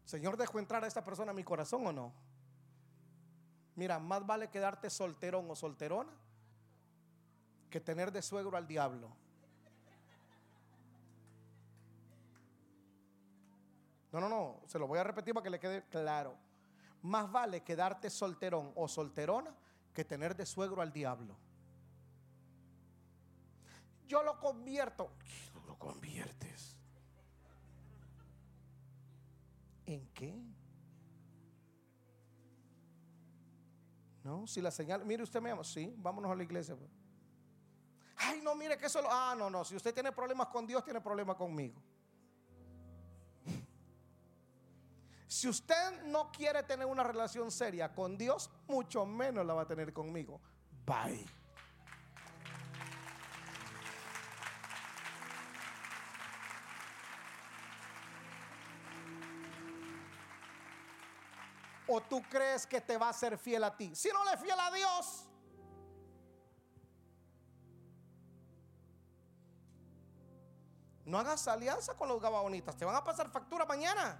Señor, ¿dejo entrar a esta persona a mi corazón o no? Mira, más vale quedarte solterón o solterona que tener de suegro al diablo. No, no, no, se lo voy a repetir para que le quede claro. Más vale quedarte solterón o solterona que tener de suegro al diablo. Yo lo convierto. ¿Qué lo conviertes? ¿En qué? No, si la señal, mire usted me llama, sí, vámonos a la iglesia. pues. Ay, no, mire que eso lo, ah, no, no, si usted tiene problemas con Dios, tiene problemas conmigo. Si usted no quiere tener una relación seria con Dios, mucho menos la va a tener conmigo. Bye. ¿O tú crees que te va a ser fiel a ti? Si no le fiel a Dios, no hagas alianza con los gabaonitas. Te van a pasar factura mañana.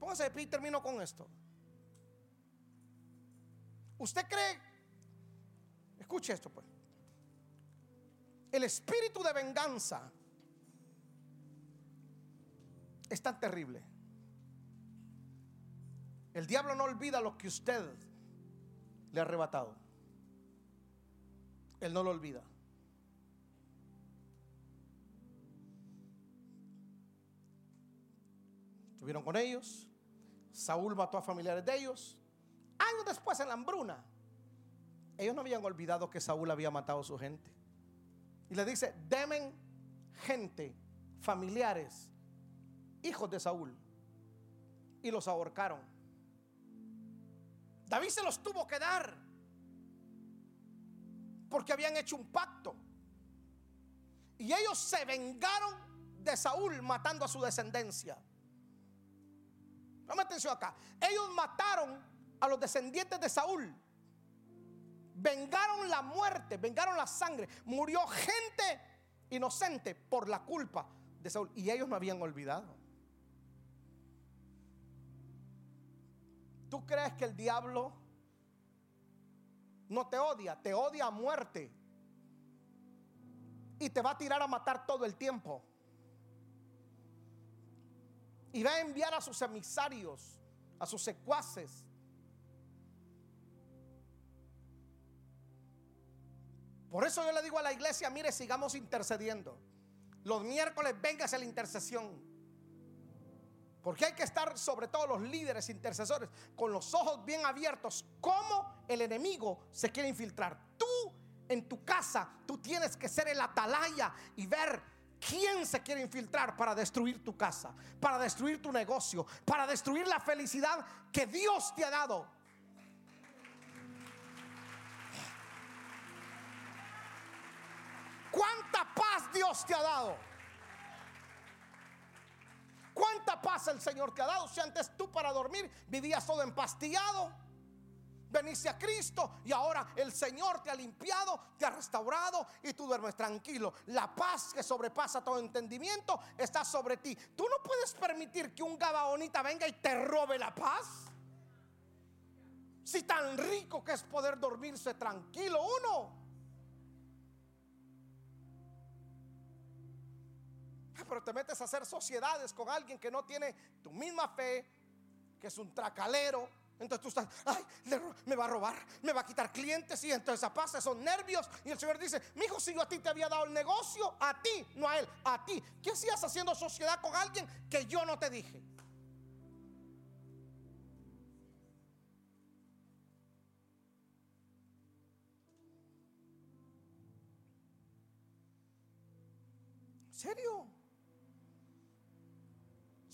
Póngase de pie y termino con esto. ¿Usted cree? Escuche esto pues. El espíritu de venganza es tan terrible. El diablo no olvida lo que usted le ha arrebatado. Él no lo olvida. Estuvieron con ellos. Saúl mató a familiares de ellos. Años después en la hambruna. Ellos no habían olvidado que Saúl había matado a su gente. Y le dice, demen gente, familiares, hijos de Saúl. Y los ahorcaron. David se los tuvo que dar. Porque habían hecho un pacto. Y ellos se vengaron de Saúl matando a su descendencia. Dame atención acá. Ellos mataron a los descendientes de Saúl. Vengaron la muerte, vengaron la sangre. Murió gente inocente por la culpa de Saúl. Y ellos no habían olvidado. ¿Tú crees que el diablo no te odia? Te odia a muerte. Y te va a tirar a matar todo el tiempo. Y va a enviar a sus emisarios, a sus secuaces. Por eso yo le digo a la iglesia, mire, sigamos intercediendo. Los miércoles venga a la intercesión. Porque hay que estar, sobre todo los líderes intercesores, con los ojos bien abiertos, cómo el enemigo se quiere infiltrar. Tú en tu casa, tú tienes que ser el atalaya y ver quién se quiere infiltrar para destruir tu casa, para destruir tu negocio, para destruir la felicidad que Dios te ha dado. ¿Cuánta paz Dios te ha dado? ¿Cuánta paz el Señor te ha dado? Si antes tú para dormir vivías todo empastillado, veniste a Cristo y ahora el Señor te ha limpiado, te ha restaurado y tú duermes tranquilo. La paz que sobrepasa todo entendimiento está sobre ti. Tú no puedes permitir que un gabaonita venga y te robe la paz. Si tan rico que es poder dormirse tranquilo uno. Pero te metes a hacer sociedades con alguien que no tiene tu misma fe, que es un tracalero. Entonces tú estás, ay, me va a robar, me va a quitar clientes y entonces pasa esos nervios. Y el Señor dice, mi hijo, si yo a ti te había dado el negocio, a ti, no a él, a ti. ¿Qué hacías haciendo sociedad con alguien que yo no te dije? ¿En serio?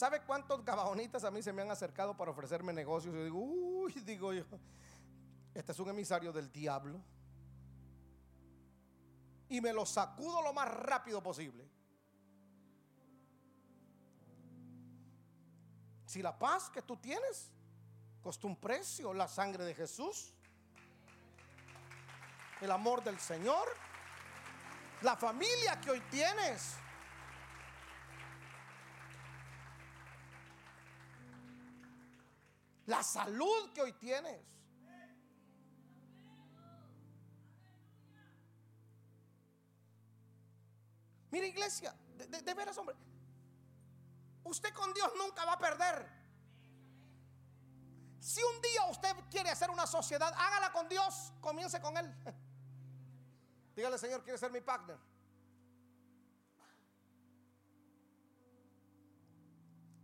¿Sabe cuántos gabaonitas a mí se me han acercado para ofrecerme negocios? Yo digo, uy, digo yo, este es un emisario del diablo. Y me lo sacudo lo más rápido posible. Si la paz que tú tienes costó un precio, la sangre de Jesús, el amor del Señor, la familia que hoy tienes. La salud que hoy tienes. Mira iglesia, de, de veras hombre, usted con Dios nunca va a perder. Si un día usted quiere hacer una sociedad, hágala con Dios, comience con Él. Dígale, Señor, quiere ser mi partner.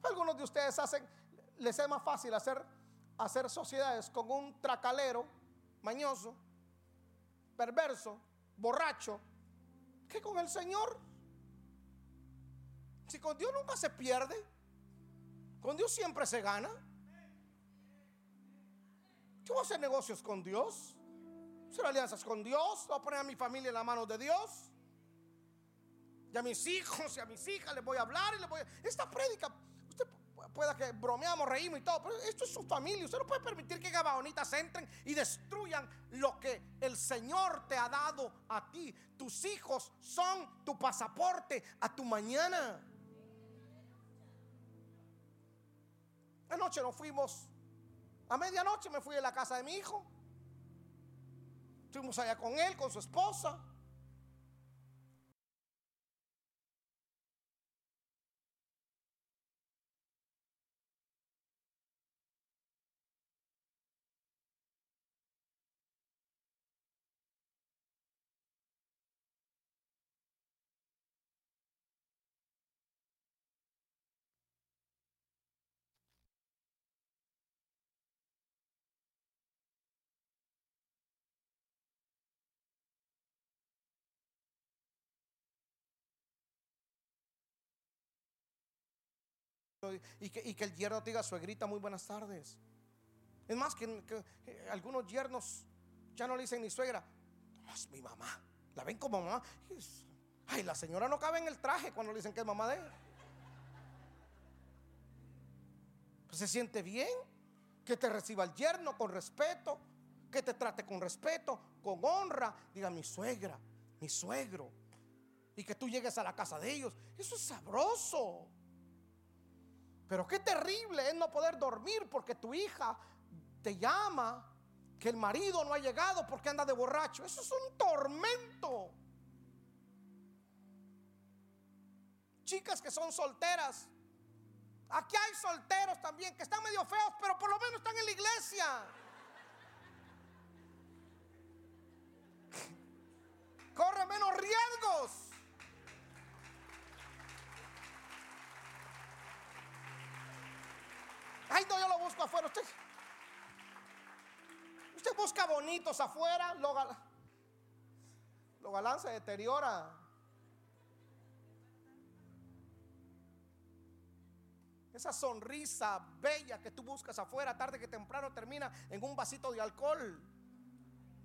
Algunos de ustedes hacen, les es más fácil hacer, hacer sociedades con un tracalero, mañoso, perverso, borracho, que con el Señor. Si con Dios nunca se pierde, con Dios siempre se gana. Yo voy a hacer negocios con Dios hacer alianzas con Dios, voy a poner a mi familia en la mano de Dios. Y a mis hijos y a mis hijas les voy a hablar y les voy a... Esta prédica, pueda que bromeamos, reímos y todo, pero esto es su familia. Usted no puede permitir que gabaonitas entren y destruyan lo que el Señor te ha dado a ti. Tus hijos son tu pasaporte a tu mañana. Anoche nos fuimos, a medianoche me fui a la casa de mi hijo. Fuimos allá con él, con su esposa. Y que, el yerno diga, suegrita, muy buenas tardes. Es más, que, algunos yernos ya no le dicen ni suegra, es mi mamá, la ven como mamá. Ay, la señora no cabe en el traje cuando le dicen que es mamá de él. Pues se siente bien que te reciba el yerno con respeto, que te trate con respeto, con honra. Diga mi suegra, mi suegro. Y que tú llegues a la casa de ellos. Eso es sabroso. Pero qué terrible es no poder dormir porque tu hija te llama que el marido no ha llegado porque anda de borracho. Eso es un tormento. Chicas que son solteras. Aquí hay solteros también que están medio feos, pero por lo menos están en la iglesia. Ay, no, yo lo busco afuera. Usted, usted busca bonitos afuera, lo, lo galán se deteriora. Esa sonrisa bella que tú buscas afuera, tarde que temprano termina en un vasito de alcohol.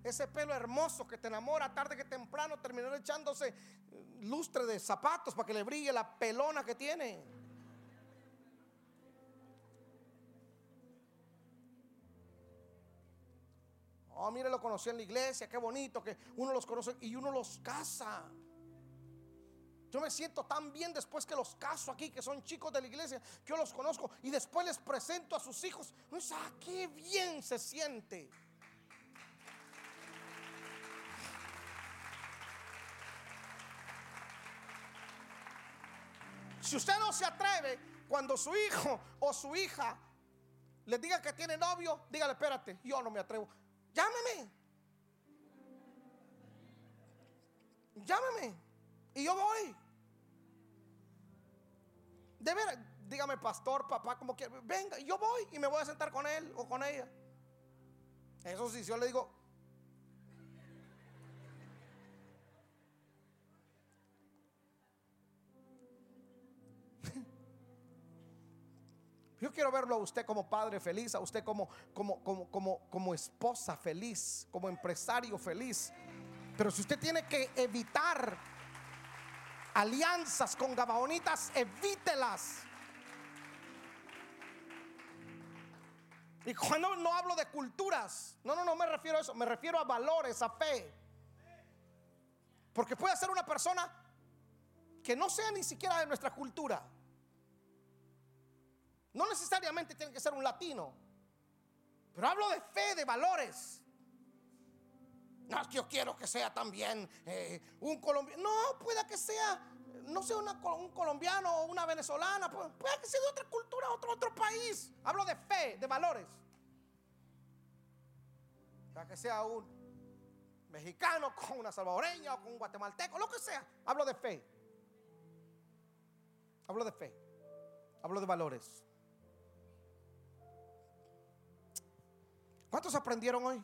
Ese pelo hermoso que te enamora, tarde que temprano terminará echándose lustre de zapatos para que le brille la pelona que tiene. Oh, mire, lo conocí en la iglesia, qué bonito que uno los conoce y uno los casa. Yo me siento tan bien después que los caso aquí, que son chicos de la iglesia, que yo los conozco y después les presento a sus hijos. Ah, qué bien se siente. Si usted no se atreve cuando su hijo o su hija le diga que tiene novio, dígale, espérate, yo no me atrevo. Llámeme. Llámeme. Y yo voy. De veras, dígame, pastor, papá, como que venga, yo voy y me voy a sentar con él o con ella. Eso sí, yo le digo, Yo quiero verlo a usted como padre feliz, a usted como, como, como, como, como esposa feliz, como empresario feliz. Pero si usted tiene que evitar alianzas con gabaonitas, evítelas. Y cuando no hablo de culturas, no, no, no me refiero a eso, me refiero a valores, a fe. Porque puede ser una persona que no sea ni siquiera de nuestra cultura. No necesariamente tiene que ser un latino. Pero hablo de fe, de valores. No es que yo quiero que sea también eh, un colombiano. No, pueda que sea, no sea un colombiano o una venezolana. Puede que sea de otra cultura, otro, otro país. Hablo de fe, de valores. Puede que sea un mexicano con una salvadoreña o con un guatemalteco, lo que sea. Hablo de fe. Hablo de fe. Hablo de valores. ¿Cuántos aprendieron hoy?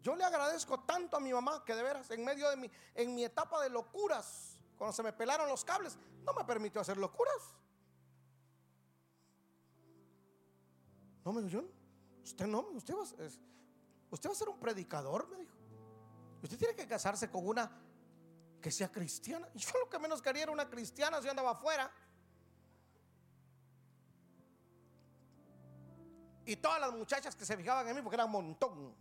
Yo le agradezco tanto a mi mamá que de veras en medio de mi en mi etapa de locuras, cuando se me pelaron los cables, no me permitió hacer locuras. No me dijo, Usted no, usted va, usted va a ser un predicador, me dijo. Usted tiene que casarse con una que sea cristiana. Yo lo que menos quería era una cristiana si andaba afuera. Y todas las muchachas que se fijaban en mí, porque eran un montón,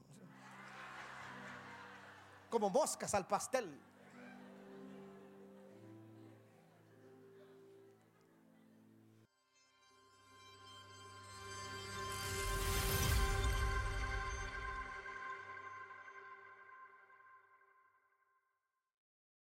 como moscas al pastel.